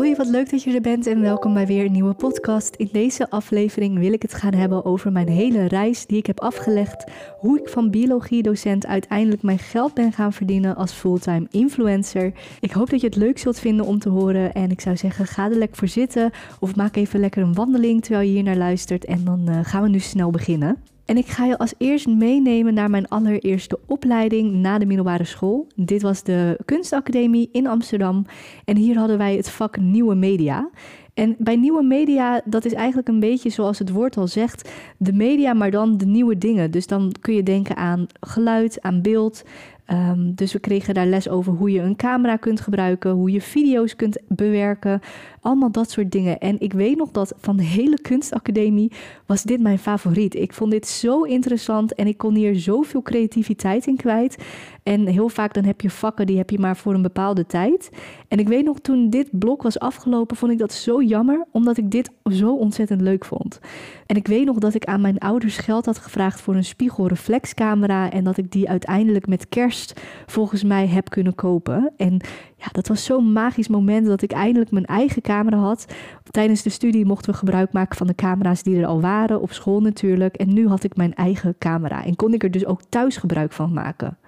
Hoi, wat leuk dat je er bent en welkom bij weer een nieuwe podcast. In deze aflevering wil ik het gaan hebben over mijn hele reis die ik heb afgelegd. Hoe ik van biologiedocent uiteindelijk mijn geld ben gaan verdienen als fulltime influencer. Ik hoop dat je het leuk zult vinden om te horen en ik zou zeggen ga er lekker voor zitten of maak even lekker een wandeling terwijl je hier naar luistert en dan uh, gaan we nu snel beginnen. En ik ga je als eerst meenemen naar mijn allereerste opleiding na de middelbare school. Dit was de Kunstacademie in Amsterdam. En hier hadden wij het vak Nieuwe Media. En bij nieuwe media, dat is eigenlijk een beetje zoals het woord al zegt, de media, maar dan de nieuwe dingen. Dus dan kun je denken aan geluid, aan beeld, Um, dus we kregen daar les over hoe je een camera kunt gebruiken, hoe je video's kunt bewerken, allemaal dat soort dingen. En ik weet nog dat van de hele kunstacademie was dit mijn favoriet. Ik vond dit zo interessant en ik kon hier zoveel creativiteit in kwijt. En heel vaak dan heb je vakken die heb je maar voor een bepaalde tijd. En ik weet nog toen dit blok was afgelopen, vond ik dat zo jammer, omdat ik dit zo ontzettend leuk vond. En ik weet nog dat ik aan mijn ouders geld had gevraagd voor een spiegelreflexcamera en dat ik die uiteindelijk met kerst volgens mij heb kunnen kopen. En ja, dat was zo'n magisch moment dat ik eindelijk mijn eigen camera had. Tijdens de studie mochten we gebruik maken van de camera's die er al waren, op school natuurlijk. En nu had ik mijn eigen camera en kon ik er dus ook thuis gebruik van maken.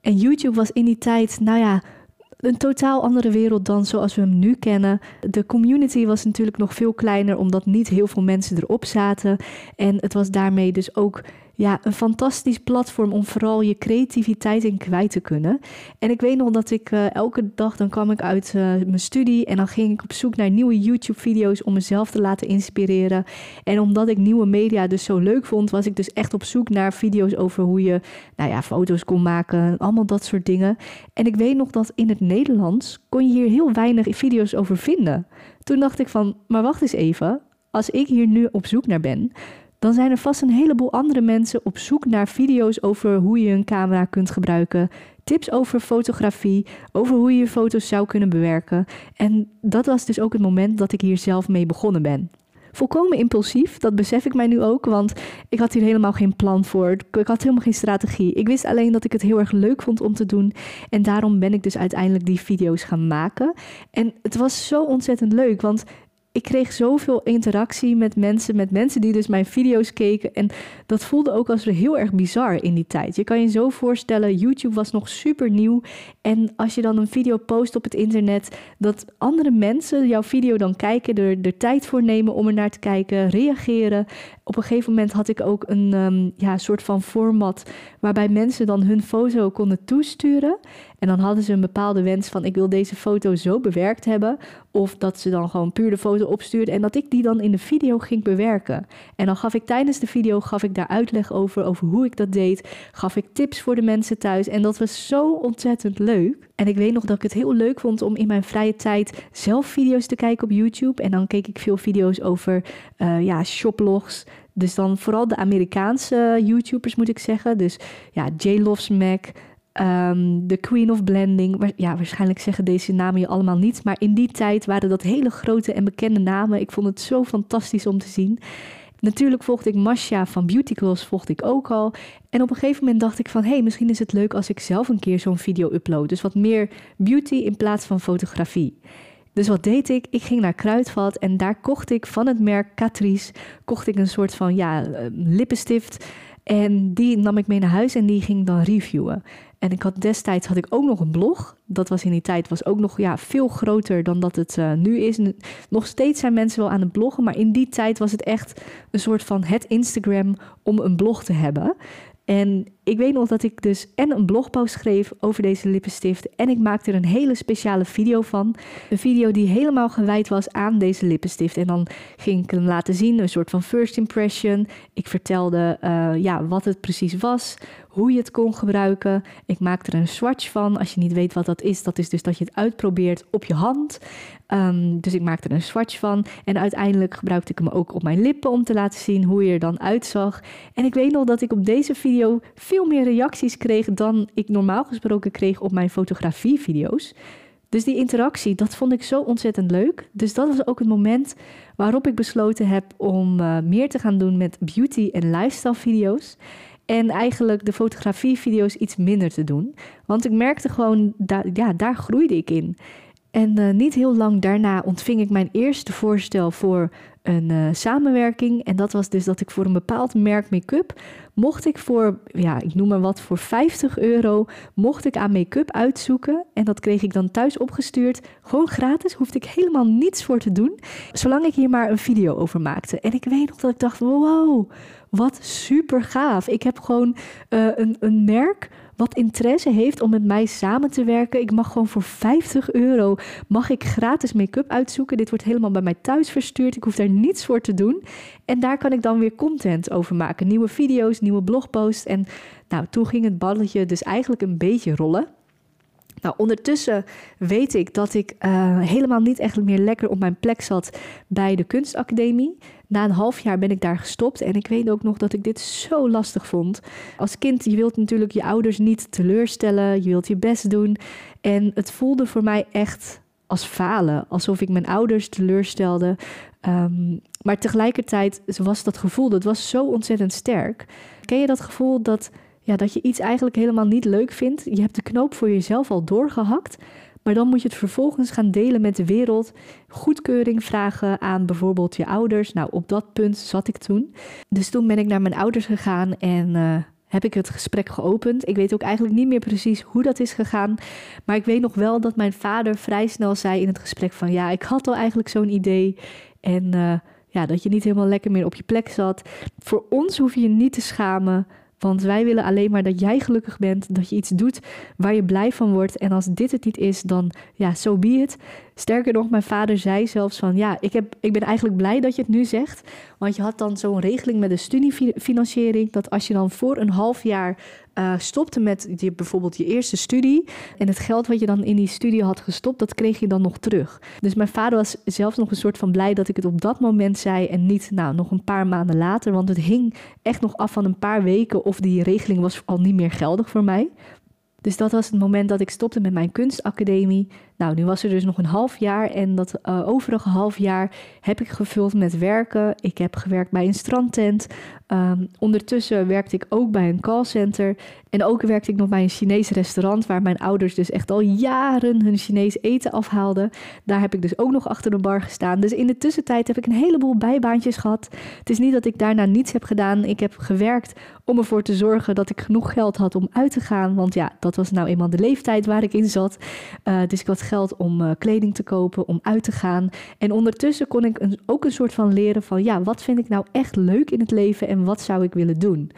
En YouTube was in die tijd, nou ja, een totaal andere wereld dan zoals we hem nu kennen. De community was natuurlijk nog veel kleiner, omdat niet heel veel mensen erop zaten. En het was daarmee dus ook ja, een fantastisch platform om vooral je creativiteit in kwijt te kunnen. En ik weet nog dat ik uh, elke dag, dan kwam ik uit uh, mijn studie en dan ging ik op zoek naar nieuwe YouTube-video's om mezelf te laten inspireren. En omdat ik nieuwe media dus zo leuk vond, was ik dus echt op zoek naar video's over hoe je, nou ja, foto's kon maken, allemaal dat soort dingen. En ik weet nog dat in het Nederlands kon je hier heel weinig video's over vinden. Toen dacht ik van, maar wacht eens even, als ik hier nu op zoek naar ben, dan zijn er vast een heleboel andere mensen op zoek naar video's over hoe je een camera kunt gebruiken, tips over fotografie, over hoe je je foto's zou kunnen bewerken. En dat was dus ook het moment dat ik hier zelf mee begonnen ben. Volkomen impulsief, dat besef ik mij nu ook, want ik had hier helemaal geen plan voor. Ik had helemaal geen strategie. Ik wist alleen dat ik het heel erg leuk vond om te doen. En daarom ben ik dus uiteindelijk die video's gaan maken. En het was zo ontzettend leuk, want ik kreeg zoveel interactie met mensen, met mensen die dus mijn video's keken. En dat voelde ook als heel erg bizar in die tijd. Je kan je zo voorstellen, YouTube was nog super nieuw. En als je dan een video post op het internet, dat andere mensen jouw video dan kijken, er, er tijd voor nemen om er naar te kijken, reageren. Op een gegeven moment had ik ook een um, ja, soort van format waarbij mensen dan hun foto konden toesturen. En dan hadden ze een bepaalde wens van ik wil deze foto zo bewerkt hebben. Of dat ze dan gewoon puur de foto opstuurden en dat ik die dan in de video ging bewerken. En dan gaf ik tijdens de video gaf ik daar uitleg over, over hoe ik dat deed. Gaf ik tips voor de mensen thuis. En dat was zo ontzettend leuk. En ik weet nog dat ik het heel leuk vond om in mijn vrije tijd zelf video's te kijken op YouTube. En dan keek ik veel video's over uh, ja, shoplogs. Dus dan vooral de Amerikaanse YouTubers moet ik zeggen. Dus ja, J Loves Mac, Um, de Queen of Blending. Ja, waarschijnlijk zeggen deze namen je allemaal niet. Maar in die tijd waren dat hele grote en bekende namen. Ik vond het zo fantastisch om te zien. Natuurlijk volgde ik Masha van Beauty Gloss, volgde ik ook al. En op een gegeven moment dacht ik van... hé, hey, misschien is het leuk als ik zelf een keer zo'n video upload. Dus wat meer beauty in plaats van fotografie. Dus wat deed ik? Ik ging naar Kruidvat en daar kocht ik van het merk Catrice... kocht ik een soort van, ja, eh, lippenstift... En die nam ik mee naar huis en die ging dan reviewen. En ik had destijds had ik ook nog een blog. Dat was in die tijd was ook nog ja, veel groter dan dat het uh, nu is. Nog steeds zijn mensen wel aan het bloggen, maar in die tijd was het echt een soort van het Instagram om een blog te hebben. En ik weet nog dat ik dus en een blogpost schreef over deze lippenstift. En ik maakte er een hele speciale video van. Een video die helemaal gewijd was aan deze lippenstift. En dan ging ik hem laten zien, een soort van first impression. Ik vertelde uh, ja, wat het precies was, hoe je het kon gebruiken. Ik maakte er een swatch van. Als je niet weet wat dat is, dat is dus dat je het uitprobeert op je hand. Um, dus ik maakte er een swatch van. En uiteindelijk gebruikte ik hem ook op mijn lippen om te laten zien hoe je er dan uitzag. En ik weet nog dat ik op deze video veel meer reacties kreeg dan ik normaal gesproken kreeg op mijn fotografievideo's. Dus die interactie, dat vond ik zo ontzettend leuk. Dus dat was ook het moment waarop ik besloten heb om uh, meer te gaan doen met beauty en lifestyle video's. En eigenlijk de fotografievideo's iets minder te doen. Want ik merkte gewoon, da ja, daar groeide ik in. En uh, niet heel lang daarna ontving ik mijn eerste voorstel voor een uh, samenwerking. En dat was dus dat ik voor een bepaald merk make-up mocht ik voor, ja, ik noem maar wat, voor 50 euro mocht ik aan make-up uitzoeken. En dat kreeg ik dan thuis opgestuurd. Gewoon gratis, hoefde ik helemaal niets voor te doen. Zolang ik hier maar een video over maakte. En ik weet nog dat ik dacht, wow, wat super gaaf. Ik heb gewoon uh, een, een merk wat interesse heeft om met mij samen te werken. Ik mag gewoon voor 50 euro mag ik gratis make-up uitzoeken. Dit wordt helemaal bij mij thuis verstuurd. Ik hoef daar niets voor te doen. En daar kan ik dan weer content over maken. Nieuwe video's, nieuwe blogposts. En nou, toen ging het balletje dus eigenlijk een beetje rollen. Nou, ondertussen weet ik dat ik uh, helemaal niet echt meer lekker op mijn plek zat bij de kunstacademie. Na een half jaar ben ik daar gestopt en ik weet ook nog dat ik dit zo lastig vond. Als kind, je wilt natuurlijk je ouders niet teleurstellen, je wilt je best doen. En het voelde voor mij echt als falen, alsof ik mijn ouders teleurstelde. Um, maar tegelijkertijd was dat gevoel, dat was zo ontzettend sterk. Ken je dat gevoel dat ja, dat je iets eigenlijk helemaal niet leuk vindt. Je hebt de knoop voor jezelf al doorgehakt. Maar dan moet je het vervolgens gaan delen met de wereld. Goedkeuring vragen aan bijvoorbeeld je ouders. Nou, op dat punt zat ik toen. Dus toen ben ik naar mijn ouders gegaan en uh, heb ik het gesprek geopend. Ik weet ook eigenlijk niet meer precies hoe dat is gegaan. Maar ik weet nog wel dat mijn vader vrij snel zei in het gesprek van... ja, ik had al eigenlijk zo'n idee. En uh, ja, dat je niet helemaal lekker meer op je plek zat. Voor ons hoef je je niet te schamen. Want wij willen alleen maar dat jij gelukkig bent, dat je iets doet waar je blij van wordt. En als dit het niet is, dan ja, so be it. Sterker nog, mijn vader zei zelfs van ja, ik, heb, ik ben eigenlijk blij dat je het nu zegt. Want je had dan zo'n regeling met de studiefinanciering. Dat als je dan voor een half jaar uh, stopte met je, bijvoorbeeld je eerste studie. En het geld wat je dan in die studie had gestopt, dat kreeg je dan nog terug. Dus mijn vader was zelfs nog een soort van blij dat ik het op dat moment zei. En niet nou, nog een paar maanden later. Want het hing echt nog af van een paar weken of die regeling was al niet meer geldig voor mij. Dus dat was het moment dat ik stopte met mijn kunstacademie. Nou, nu was er dus nog een half jaar en dat uh, overige half jaar heb ik gevuld met werken. Ik heb gewerkt bij een strandtent. Um, ondertussen werkte ik ook bij een callcenter. En ook werkte ik nog bij een Chinees restaurant waar mijn ouders dus echt al jaren hun Chinees eten afhaalden. Daar heb ik dus ook nog achter de bar gestaan. Dus in de tussentijd heb ik een heleboel bijbaantjes gehad. Het is niet dat ik daarna niets heb gedaan. Ik heb gewerkt om ervoor te zorgen dat ik genoeg geld had om uit te gaan. Want ja, dat was nou eenmaal de leeftijd waar ik in zat. Uh, dus ik had geld om uh, kleding te kopen, om uit te gaan. En ondertussen kon ik een, ook een soort van leren van ja, wat vind ik nou echt leuk in het leven en wat zou ik willen doen.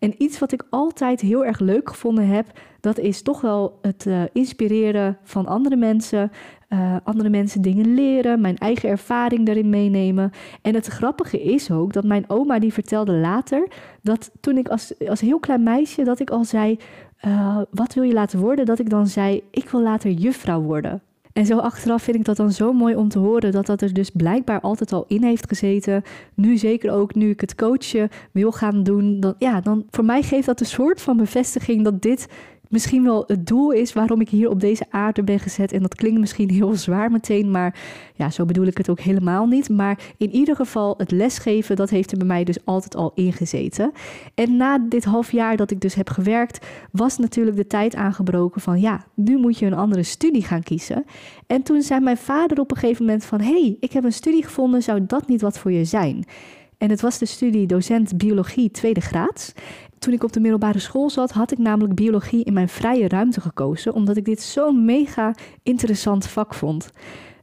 En iets wat ik altijd heel erg leuk gevonden heb, dat is toch wel het uh, inspireren van andere mensen. Uh, andere mensen dingen leren, mijn eigen ervaring daarin meenemen. En het grappige is ook dat mijn oma die vertelde later dat toen ik als, als heel klein meisje dat ik al zei, uh, wat wil je laten worden? Dat ik dan zei, ik wil later juffrouw worden. En zo achteraf vind ik dat dan zo mooi om te horen dat dat er dus blijkbaar altijd al in heeft gezeten. Nu zeker ook nu ik het coachen wil gaan doen. Dan, ja, dan voor mij geeft dat een soort van bevestiging dat dit misschien wel het doel is waarom ik hier op deze aarde ben gezet. En dat klinkt misschien heel zwaar meteen, maar ja, zo bedoel ik het ook helemaal niet. Maar in ieder geval, het lesgeven, dat heeft er bij mij dus altijd al ingezeten. En na dit half jaar dat ik dus heb gewerkt, was natuurlijk de tijd aangebroken van ja, nu moet je een andere studie gaan kiezen. En toen zei mijn vader op een gegeven moment van hey, ik heb een studie gevonden, zou dat niet wat voor je zijn? En het was de studie docent biologie tweede graad. Toen ik op de middelbare school zat, had ik namelijk biologie in mijn vrije ruimte gekozen, omdat ik dit zo'n mega interessant vak vond.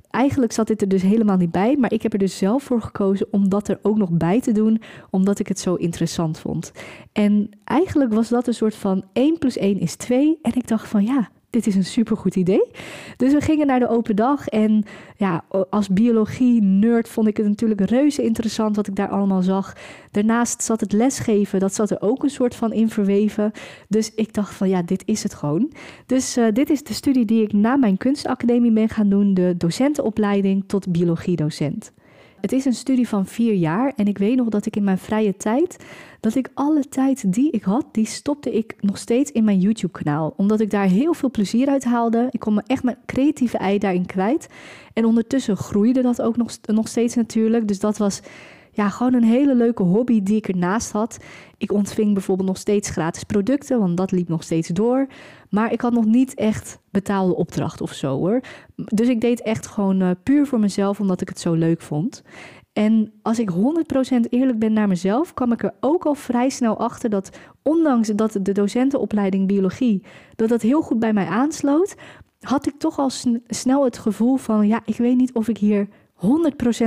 Eigenlijk zat dit er dus helemaal niet bij, maar ik heb er dus zelf voor gekozen om dat er ook nog bij te doen, omdat ik het zo interessant vond. En eigenlijk was dat een soort van 1 plus 1 is 2. En ik dacht van ja, dit is een supergoed idee. Dus we gingen naar de open dag. En ja, als biologie-nerd vond ik het natuurlijk reuze interessant wat ik daar allemaal zag. Daarnaast zat het lesgeven, dat zat er ook een soort van in verweven. Dus ik dacht van ja, dit is het gewoon. Dus uh, dit is de studie die ik na mijn kunstacademie ben gaan doen. De docentenopleiding tot biologiedocent. Het is een studie van vier jaar en ik weet nog dat ik in mijn vrije tijd, dat ik alle tijd die ik had, die stopte ik nog steeds in mijn YouTube kanaal. Omdat ik daar heel veel plezier uit haalde. Ik kon me echt mijn creatieve ei daarin kwijt. En ondertussen groeide dat ook nog, nog steeds natuurlijk. Dus dat was ja, gewoon een hele leuke hobby die ik ernaast had. Ik ontving bijvoorbeeld nog steeds gratis producten, want dat liep nog steeds door. Maar ik had nog niet echt betaalde opdracht of zo hoor. Dus ik deed echt gewoon uh, puur voor mezelf, omdat ik het zo leuk vond. En als ik 100% eerlijk ben naar mezelf, kwam ik er ook al vrij snel achter dat, ondanks dat de docentenopleiding biologie, dat dat heel goed bij mij aansloot, had ik toch al snel het gevoel van, ja, ik weet niet of ik hier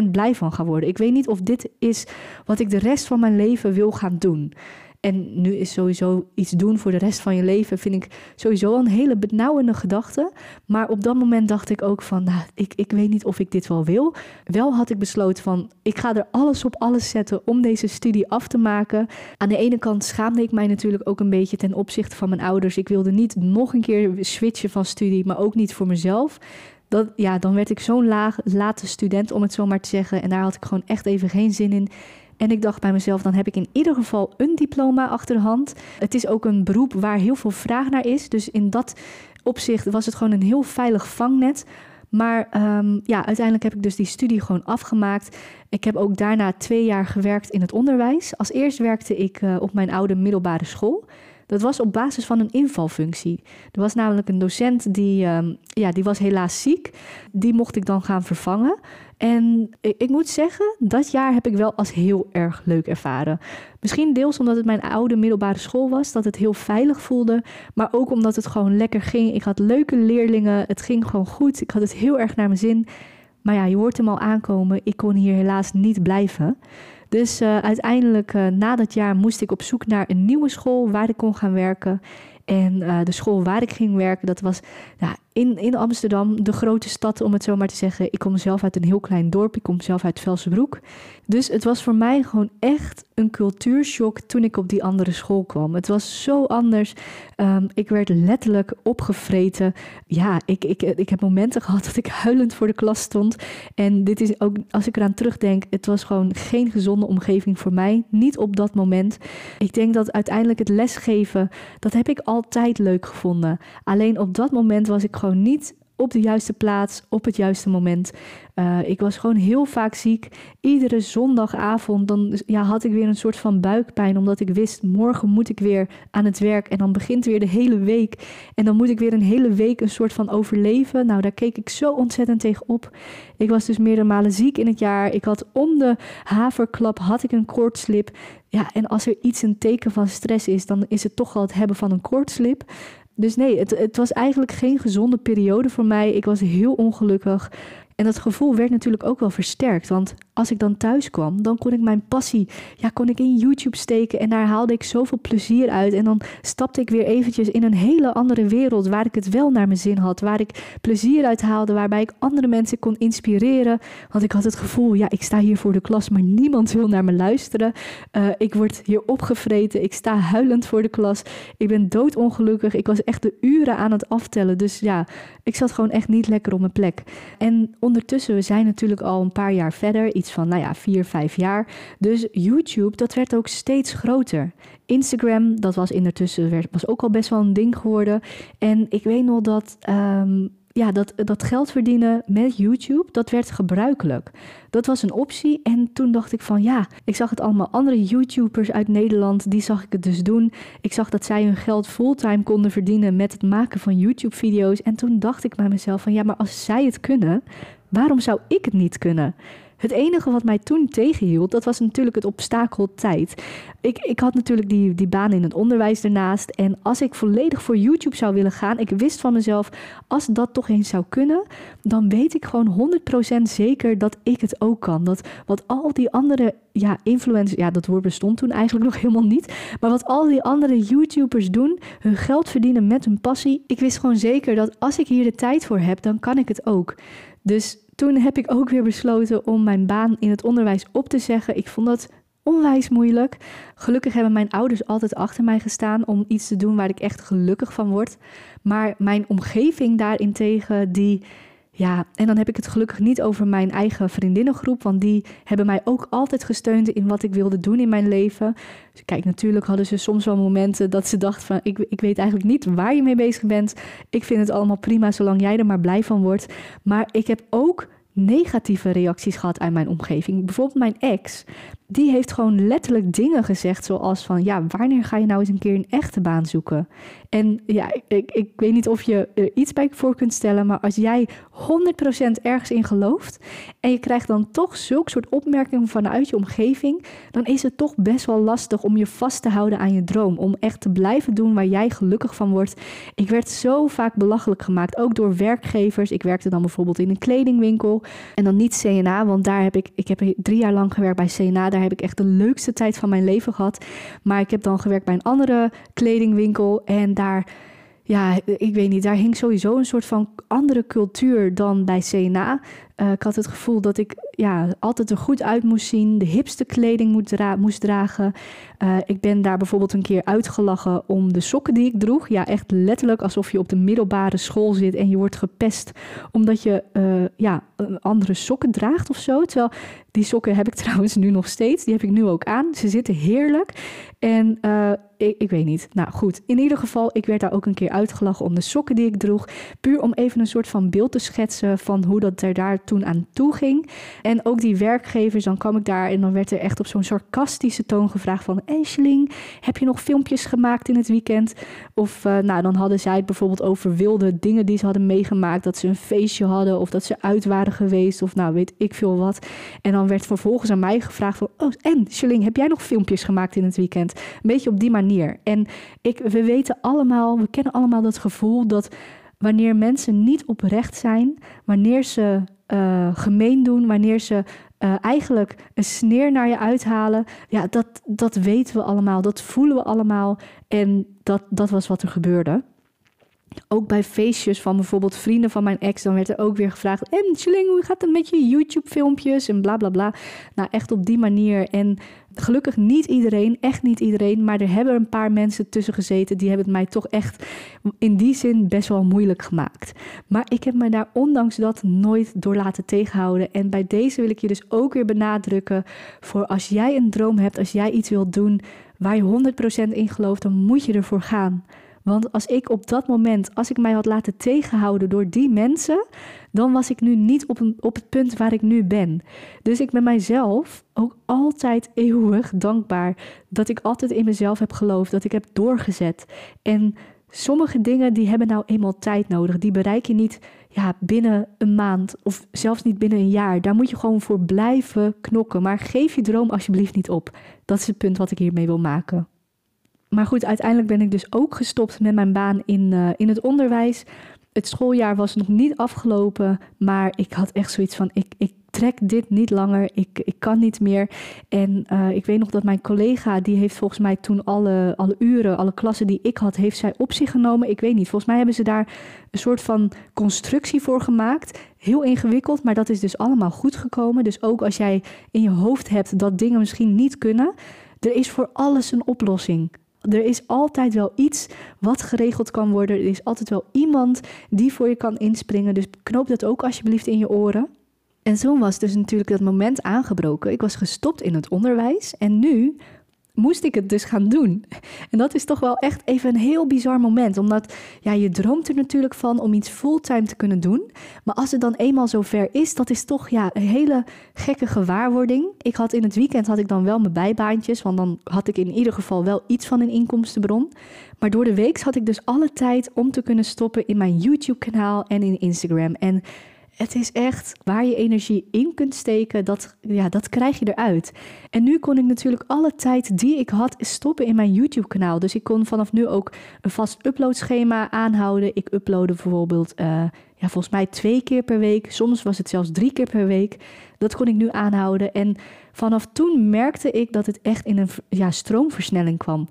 100% blij van ga worden. Ik weet niet of dit is wat ik de rest van mijn leven wil gaan doen. En nu is sowieso iets doen voor de rest van je leven, vind ik sowieso een hele benauwende gedachte. Maar op dat moment dacht ik ook van, nou, ik, ik weet niet of ik dit wel wil. Wel had ik besloten van, ik ga er alles op alles zetten om deze studie af te maken. Aan de ene kant schaamde ik mij natuurlijk ook een beetje ten opzichte van mijn ouders. Ik wilde niet nog een keer switchen van studie, maar ook niet voor mezelf. Ja, dan werd ik zo'n late student, om het zo maar te zeggen. En daar had ik gewoon echt even geen zin in. En ik dacht bij mezelf, dan heb ik in ieder geval een diploma achter de hand. Het is ook een beroep waar heel veel vraag naar is. Dus in dat opzicht was het gewoon een heel veilig vangnet. Maar um, ja, uiteindelijk heb ik dus die studie gewoon afgemaakt. Ik heb ook daarna twee jaar gewerkt in het onderwijs. Als eerst werkte ik uh, op mijn oude middelbare school. Dat was op basis van een invalfunctie. Er was namelijk een docent die, um, ja, die was helaas ziek. Die mocht ik dan gaan vervangen. En ik, moet zeggen, dat jaar heb ik wel als heel erg leuk ervaren. Misschien deels omdat het mijn oude middelbare school was, dat het heel veilig voelde. Maar ook omdat het gewoon lekker ging. Ik had leuke leerlingen, het ging gewoon goed. Ik had het heel erg naar mijn zin. Maar ja, je hoort hem al aankomen. Ik kon hier helaas niet blijven. Dus uh, uiteindelijk, uh, na dat jaar, moest ik op zoek naar een nieuwe school waar ik kon gaan werken. En uh, de school waar ik ging werken, dat was ja, in, in Amsterdam, de grote stad om het zo maar te zeggen. Ik kom zelf uit een heel klein dorp, ik kom zelf uit Velsenbroek. Dus het was voor mij gewoon echt een cultuurshock toen ik op die andere school kwam. Het was zo anders. Um, ik werd letterlijk opgevreten. Ja, ik, ik, ik heb momenten gehad dat ik huilend voor de klas stond. En dit is ook, als ik eraan terugdenk, het was gewoon geen gezonde omgeving voor mij. Niet op dat moment. Ik denk dat uiteindelijk het lesgeven, dat heb ik altijd leuk gevonden. Alleen op dat moment was ik gewoon niet op de juiste plaats, op het juiste moment. Uh, ik was gewoon heel vaak ziek. Iedere zondagavond dan, ja, had ik weer een soort van buikpijn, omdat ik wist, morgen moet ik weer aan het werk. En dan begint weer de hele week. En dan moet ik weer een hele week een soort van overleven. Nou, daar keek ik zo ontzettend tegen op. Ik was dus meerdere malen ziek in het jaar. Ik had om de haverklap had ik een koortslip. Ja, en als er iets een teken van stress is, dan is het toch al het hebben van een koortslip. Dus nee, het, het was eigenlijk geen gezonde periode voor mij. Ik was heel ongelukkig. En dat gevoel werd natuurlijk ook wel versterkt. Want als ik dan thuis kwam, dan kon ik mijn passie, ja, kon ik in YouTube steken. En daar haalde ik zoveel plezier uit. En dan stapte ik weer eventjes in een hele andere wereld. Waar ik het wel naar mijn zin had. Waar ik plezier uit haalde. Waarbij ik andere mensen kon inspireren. Want ik had het gevoel, ja, ik sta hier voor de klas, maar niemand wil naar me luisteren. Uh, ik word hier opgevreten. Ik sta huilend voor de klas. Ik ben doodongelukkig. Ik was echt de uren aan het aftellen. Dus ja, ik zat gewoon echt niet lekker op mijn plek. En ondertussen, we zijn natuurlijk al een paar jaar verder, iets van, nou ja, vier, vijf jaar. Dus YouTube, dat werd ook steeds groter. Instagram, dat was ondertussen, werd, was ook al best wel een ding geworden. En ik weet nog dat um, ja, dat, dat geld verdienen met YouTube, dat werd gebruikelijk. Dat was een optie en toen dacht ik van ja, ik zag het allemaal andere YouTubers uit Nederland, die zag ik het dus doen. Ik zag dat zij hun geld fulltime konden verdienen met het maken van YouTube-video's. En toen dacht ik bij mezelf van ja, maar als zij het kunnen, waarom zou ik het niet kunnen? Het enige wat mij toen tegenhield, dat was natuurlijk het obstakel tijd. Ik, ik had natuurlijk die, die baan in het onderwijs ernaast. En als ik volledig voor YouTube zou willen gaan, ik wist van mezelf, als dat toch eens zou kunnen, dan weet ik gewoon 100% zeker dat ik het ook kan. Dat wat al die andere ja, influencers, ja, dat woord bestond toen eigenlijk nog helemaal niet. Maar wat al die andere YouTubers doen, hun geld verdienen met hun passie. Ik wist gewoon zeker dat als ik hier de tijd voor heb, dan kan ik het ook. Dus toen heb ik ook weer besloten om mijn baan in het onderwijs op te zeggen. Ik vond dat onwijs moeilijk. Gelukkig hebben mijn ouders altijd achter mij gestaan om iets te doen waar ik echt gelukkig van word. Maar mijn omgeving daarentegen, die ja, en dan heb ik het gelukkig niet over mijn eigen vriendinnengroep, want die hebben mij ook altijd gesteund in wat ik wilde doen in mijn leven. Dus kijk, natuurlijk hadden ze soms wel momenten dat ze dachten van, ik, ik weet eigenlijk niet waar je mee bezig bent. Ik vind het allemaal prima zolang jij er maar blij van wordt. Maar ik heb ook negatieve reacties gehad uit mijn omgeving. Bijvoorbeeld mijn ex, die heeft gewoon letterlijk dingen gezegd zoals van ja, wanneer ga je nou eens een keer een echte baan zoeken? En ja, ik, ik weet niet of je er iets bij voor kunt stellen, maar als jij 100% ergens in gelooft en je krijgt dan toch zulke soort opmerkingen vanuit je omgeving, dan is het toch best wel lastig om je vast te houden aan je droom, om echt te blijven doen waar jij gelukkig van wordt. Ik werd zo vaak belachelijk gemaakt, ook door werkgevers. Ik werkte dan bijvoorbeeld in een kledingwinkel en dan niet CNA, want daar heb ik, ik heb drie jaar lang gewerkt bij CNA, daar heb ik echt de leukste tijd van mijn leven gehad. Maar ik heb dan gewerkt bij een andere kledingwinkel en daar ja, ik weet niet, daar hing sowieso een soort van andere cultuur dan bij CNA. Uh, ik had het gevoel dat ik ja, altijd er goed uit moest zien, de hipste kleding moet dra moest dragen. Uh, ik ben daar bijvoorbeeld een keer uitgelachen om de sokken die ik droeg. Ja, echt letterlijk alsof je op de middelbare school zit en je wordt gepest omdat je uh, ja, andere sokken draagt of zo. Terwijl die sokken heb ik trouwens nu nog steeds. Die heb ik nu ook aan. Ze zitten heerlijk. En ik, ik, weet niet. Nou goed, in ieder geval, ik werd daar ook een keer uitgelachen om de sokken die ik droeg. Puur om even een soort van beeld te schetsen van hoe dat er daar toen aan toe ging. En ook die werkgevers, dan kwam ik daar en dan werd er echt op zo'n sarcastische toon gevraagd van... Enscheling, heb je nog filmpjes gemaakt in het weekend? Of uh, nou, dan hadden zij het bijvoorbeeld over wilde dingen die ze hadden meegemaakt. Dat ze een feestje hadden of dat ze uit waren geweest of nou weet ik veel wat. En dan werd vervolgens aan mij gevraagd van... Oh, en Sheling, heb jij nog filmpjes gemaakt in het weekend? Een beetje op die manier. En ik, we weten allemaal, we kennen allemaal dat gevoel dat wanneer mensen niet oprecht zijn, wanneer ze uh, gemeen doen, wanneer ze uh, eigenlijk een sneer naar je uithalen. Ja, dat, dat weten we allemaal, dat voelen we allemaal. En dat, dat was wat er gebeurde. Ook bij feestjes van bijvoorbeeld vrienden van mijn ex, dan werd er ook weer gevraagd: En Chilling, hoe gaat het met je YouTube-filmpjes? En bla bla bla. Nou, echt op die manier. En gelukkig niet iedereen, echt niet iedereen, maar er hebben een paar mensen tussen gezeten die hebben het mij toch echt in die zin best wel moeilijk gemaakt. Maar ik heb me daar ondanks dat nooit door laten tegenhouden. En bij deze wil ik je dus ook weer benadrukken voor als jij een droom hebt, als jij iets wilt doen waar je 100% in gelooft, dan moet je ervoor gaan. Want als ik op dat moment, als ik mij had laten tegenhouden door die mensen, dan was ik nu niet op, op het punt waar ik nu ben. Dus ik ben mijzelf ook altijd eeuwig dankbaar dat ik altijd in mezelf heb geloofd, dat ik heb doorgezet. En sommige dingen die hebben nou eenmaal tijd nodig. Die bereik je niet ja, binnen een maand of zelfs niet binnen een jaar. Daar moet je gewoon voor blijven knokken. Maar geef je droom alsjeblieft niet op. Dat is het punt wat ik hiermee wil maken. Maar goed, uiteindelijk ben ik dus ook gestopt met mijn baan in, uh, in het onderwijs. Het schooljaar was nog niet afgelopen, maar ik had echt zoiets van: ik, ik trek dit niet langer, ik, ik kan niet meer. En uh, ik weet nog dat mijn collega, die heeft volgens mij toen alle, alle uren, alle klassen die ik had, heeft zij op zich genomen. Ik weet niet, volgens mij hebben ze daar een soort van constructie voor gemaakt. Heel ingewikkeld, maar dat is dus allemaal goed gekomen. Dus ook als jij in je hoofd hebt dat dingen misschien niet kunnen, er is voor alles een oplossing. Er is altijd wel iets wat geregeld kan worden. Er is altijd wel iemand die voor je kan inspringen. Dus knoop dat ook alsjeblieft in je oren. En zo was dus natuurlijk dat moment aangebroken. Ik was gestopt in het onderwijs en nu moest ik het dus gaan doen. En dat is toch wel echt even een heel bizar moment. Omdat ja, je droomt er natuurlijk van om iets fulltime te kunnen doen. Maar als het dan eenmaal zover is, dat is toch ja, een hele gekke gewaarwording. Ik had in het weekend had ik dan wel mijn bijbaantjes. Want dan had ik in ieder geval wel iets van een inkomstenbron. Maar door de week had ik dus alle tijd om te kunnen stoppen in mijn YouTube kanaal en in Instagram. En het is echt waar je energie in kunt steken, dat, ja, dat krijg je eruit. En nu kon ik natuurlijk alle tijd die ik had stoppen in mijn YouTube-kanaal. Dus ik kon vanaf nu ook een vast uploadschema aanhouden. Ik uploadde bijvoorbeeld, uh, ja, volgens mij twee keer per week. Soms was het zelfs drie keer per week. Dat kon ik nu aanhouden. En vanaf toen merkte ik dat het echt in een ja, stroomversnelling kwam.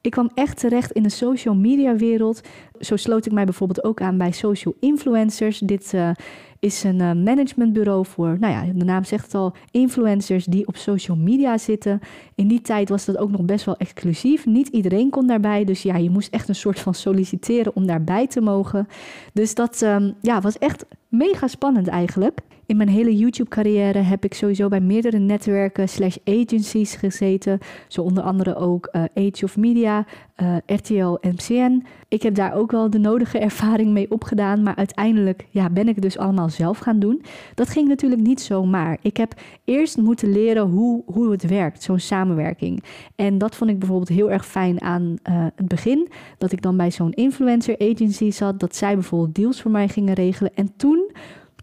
Ik kwam echt terecht in de social media wereld. Zo sloot ik mij bijvoorbeeld ook aan bij social influencers. Dit uh, is een uh, managementbureau voor, nou ja, de naam zegt het al, influencers die op social media zitten. In die tijd was dat ook nog best wel exclusief. Niet iedereen kon daarbij, dus ja, je moest echt een soort van solliciteren om daarbij te mogen. Dus dat um, ja, was echt mega spannend eigenlijk. In mijn hele YouTube-carrière heb ik sowieso bij meerdere netwerken slash agencies gezeten. Zo onder andere ook uh, Age of Media, uh, RTL, MCN. Ik heb daar ook wel de nodige ervaring mee opgedaan. Maar uiteindelijk ja, ben ik het dus allemaal zelf gaan doen. Dat ging natuurlijk niet zomaar. Ik heb eerst moeten leren hoe, hoe het werkt, zo'n samenwerking. En dat vond ik bijvoorbeeld heel erg fijn aan uh, het begin. Dat ik dan bij zo'n influencer agency zat. Dat zij bijvoorbeeld deals voor mij gingen regelen. En toen,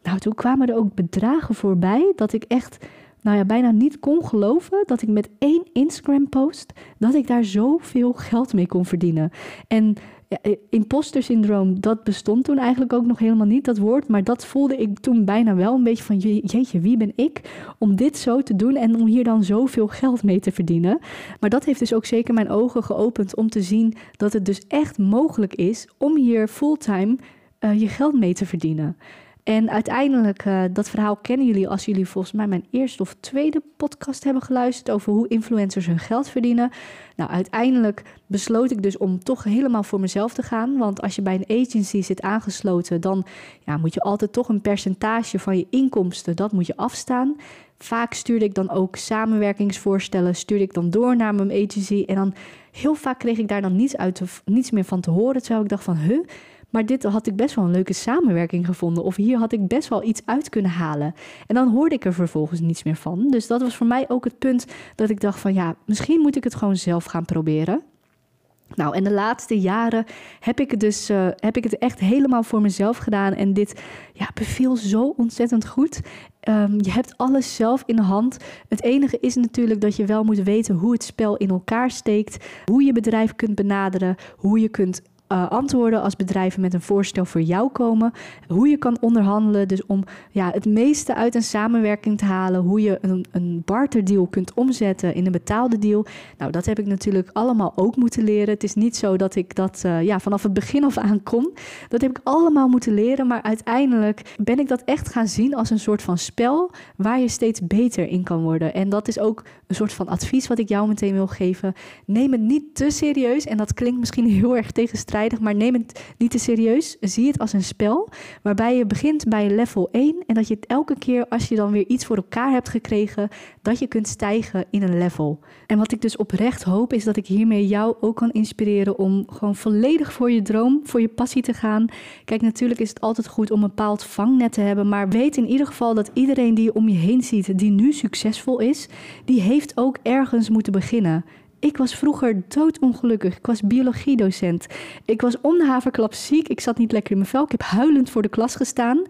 nou, toen kwamen er ook bedragen voorbij. Dat ik echt nou ja, bijna niet kon geloven dat ik met één Instagram post dat ik daar zoveel geld mee kon verdienen. En ja, imposter syndroom, dat bestond toen eigenlijk ook nog helemaal niet, dat woord. Maar dat voelde ik toen bijna wel een beetje van, jeetje, wie ben ik om dit zo te doen en om hier dan zoveel geld mee te verdienen. Maar dat heeft dus ook zeker mijn ogen geopend om te zien dat het dus echt mogelijk is om hier fulltime uh, je geld mee te verdienen. En uiteindelijk, uh, dat verhaal kennen jullie als jullie volgens mij mijn eerste of tweede podcast hebben geluisterd over hoe influencers hun geld verdienen. Nou, uiteindelijk besloot ik dus om toch helemaal voor mezelf te gaan. Want als je bij een agency zit aangesloten, dan ja, moet je altijd toch een percentage van je inkomsten, dat moet je afstaan. Vaak stuurde ik dan ook samenwerkingsvoorstellen, stuurde ik dan door naar mijn agency. En dan heel vaak kreeg ik daar dan niets, uit niets meer van te horen. Terwijl ik dacht van, huh, maar dit had ik best wel een leuke samenwerking gevonden. Of hier had ik best wel iets uit kunnen halen. En dan hoorde ik er vervolgens niets meer van. Dus dat was voor mij ook het punt dat ik dacht van ja, misschien moet ik het gewoon zelf gaan proberen. Nou, en de laatste jaren heb ik het dus uh, heb ik het echt helemaal voor mezelf gedaan. En dit ja, beviel zo ontzettend goed. Um, je hebt alles zelf in de hand. Het enige is natuurlijk dat je wel moet weten hoe het spel in elkaar steekt. Hoe je bedrijf kunt benaderen. Hoe je kunt uh, antwoorden als bedrijven met een voorstel voor jou komen. Hoe je kan onderhandelen, dus om ja, het meeste uit een samenwerking te halen. Hoe je een, een barterdeal kunt omzetten in een betaalde deal. Nou, dat heb ik natuurlijk allemaal ook moeten leren. Het is niet zo dat ik dat uh, ja, vanaf het begin af aan kon. Dat heb ik allemaal moeten leren. Maar uiteindelijk ben ik dat echt gaan zien als een soort van spel waar je steeds beter in kan worden. En dat is ook een soort van advies wat ik jou meteen wil geven. Neem het niet te serieus. En dat klinkt misschien heel erg tegenstrijdig maar neem het niet te serieus. Zie het als een spel waarbij je begint bij level 1 en dat je het elke keer als je dan weer iets voor elkaar hebt gekregen, dat je kunt stijgen in een level. En wat ik dus oprecht hoop is dat ik hiermee jou ook kan inspireren om gewoon volledig voor je droom, voor je passie te gaan. Kijk, natuurlijk is het altijd goed om een bepaald vangnet te hebben, maar weet in ieder geval dat iedereen die je om je heen ziet, die nu succesvol is, die heeft ook ergens moeten beginnen. Ik was vroeger doodongelukkig. Ik was biologiedocent. Ik was om de haverklap ziek. Ik zat niet lekker in mijn vel. Ik heb huilend voor de klas gestaan.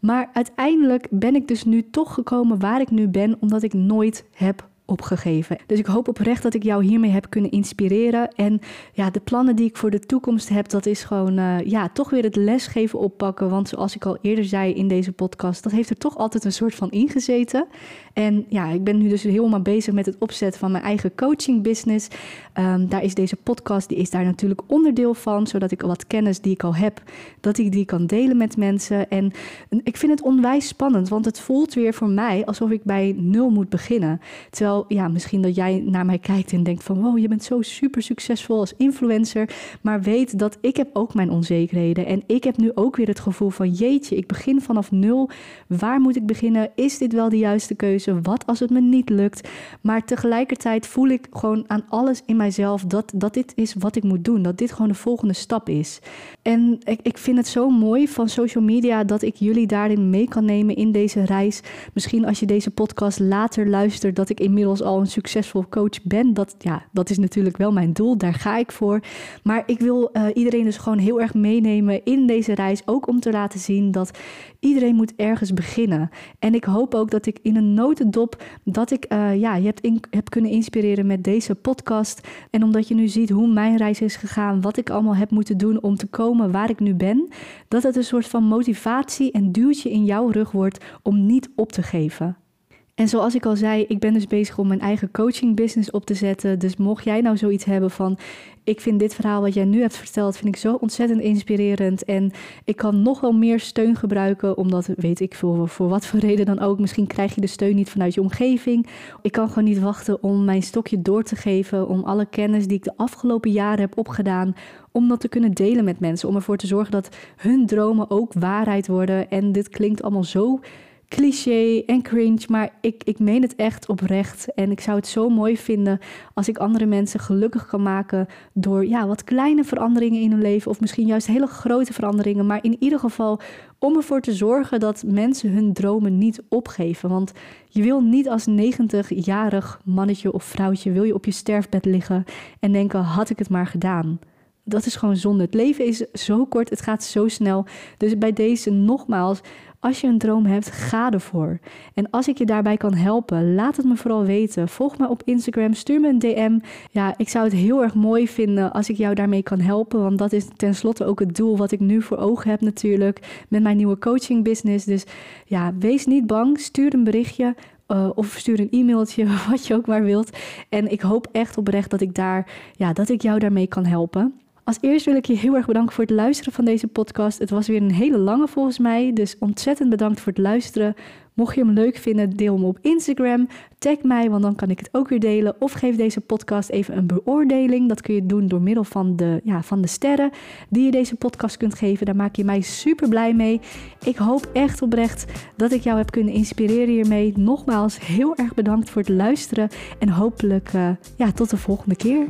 Maar uiteindelijk ben ik dus nu toch gekomen waar ik nu ben, omdat ik nooit heb opgegeven. Dus ik hoop oprecht dat ik jou hiermee heb kunnen inspireren. En ja, de plannen die ik voor de toekomst heb, dat is gewoon uh, ja, toch weer het lesgeven oppakken. Want zoals ik al eerder zei in deze podcast, dat heeft er toch altijd een soort van ingezeten. En ja, ik ben nu dus helemaal bezig met het opzetten van mijn eigen coaching business. Um, daar is deze podcast, die is daar natuurlijk onderdeel van, zodat ik wat kennis die ik al heb, dat ik die kan delen met mensen. En ik vind het onwijs spannend, want het voelt weer voor mij alsof ik bij nul moet beginnen. Terwijl ja, misschien dat jij naar mij kijkt en denkt van wow, je bent zo super succesvol als influencer. Maar weet dat ik heb ook mijn onzekerheden. En ik heb nu ook weer het gevoel van jeetje, ik begin vanaf nul. Waar moet ik beginnen? Is dit wel de juiste keuze? Wat als het me niet lukt? Maar tegelijkertijd voel ik gewoon aan alles in mijzelf dat, dat dit is wat ik moet doen. Dat dit gewoon de volgende stap is. En ik, ik vind het zo mooi van social media dat ik jullie daarin mee kan nemen in deze reis. Misschien als je deze podcast later luistert, dat ik inmiddels al een succesvol coach ben. Dat, ja, dat is natuurlijk wel mijn doel, daar ga ik voor. Maar ik wil uh, iedereen dus gewoon heel erg meenemen in deze reis. Ook om te laten zien dat iedereen moet ergens beginnen. En ik hoop ook dat ik in een notendop dat ik uh, ja, je hebt, in, heb kunnen inspireren met deze podcast. En omdat je nu ziet hoe mijn reis is gegaan, wat ik allemaal heb moeten doen om te komen waar ik nu ben, dat het een soort van motivatie en duwtje in jouw rug wordt om niet op te geven. En zoals ik al zei, ik ben dus bezig om mijn eigen coaching business op te zetten. Dus mocht jij nou zoiets hebben van, ik vind dit verhaal wat jij nu hebt verteld, vind ik zo ontzettend inspirerend. En ik kan nog wel meer steun gebruiken, omdat weet ik voor, voor wat voor reden dan ook. Misschien krijg je de steun niet vanuit je omgeving. Ik kan gewoon niet wachten om mijn stokje door te geven, om alle kennis die ik de afgelopen jaren heb opgedaan, om dat te kunnen delen met mensen. Om ervoor te zorgen dat hun dromen ook waarheid worden. En dit klinkt allemaal zo cliché en cringe, maar ik, ik meen het echt oprecht. En ik zou het zo mooi vinden als ik andere mensen gelukkig kan maken door ja, wat kleine veranderingen in hun leven, of misschien juist hele grote veranderingen, maar in ieder geval om ervoor te zorgen dat mensen hun dromen niet opgeven. Want je wil niet als 90-jarig mannetje of vrouwtje wil je op je sterfbed liggen en denken: had ik het maar gedaan dat is gewoon zonde. Het leven is zo kort, het gaat zo snel. Dus bij deze nogmaals, als je een droom hebt, ga ervoor. En als ik je daarbij kan helpen, laat het me vooral weten. Volg me op Instagram, stuur me een DM. Ja, ik zou het heel erg mooi vinden als ik jou daarmee kan helpen. Want dat is tenslotte ook het doel wat ik nu voor ogen heb natuurlijk. Met mijn nieuwe coaching business. Dus ja, wees niet bang. Stuur een berichtje. Uh, of stuur een e-mailtje, wat je ook maar wilt. En ik hoop echt oprecht dat ik daar, ja, dat ik jou daarmee kan helpen. Als eerst wil ik je heel erg bedanken voor het luisteren van deze podcast. Het was weer een hele lange volgens mij, dus ontzettend bedankt voor het luisteren. Mocht je hem leuk vinden, deel hem op Instagram. Tag mij, want dan kan ik het ook weer delen. Of geef deze podcast even een beoordeling. Dat kun je doen door middel van de, ja, van de sterren die je deze podcast kunt geven. Daar maak je mij super blij mee. Ik hoop echt oprecht dat ik jou heb kunnen inspireren hiermee. Nogmaals, heel erg bedankt voor het luisteren. En hopelijk uh, ja, tot de volgende keer.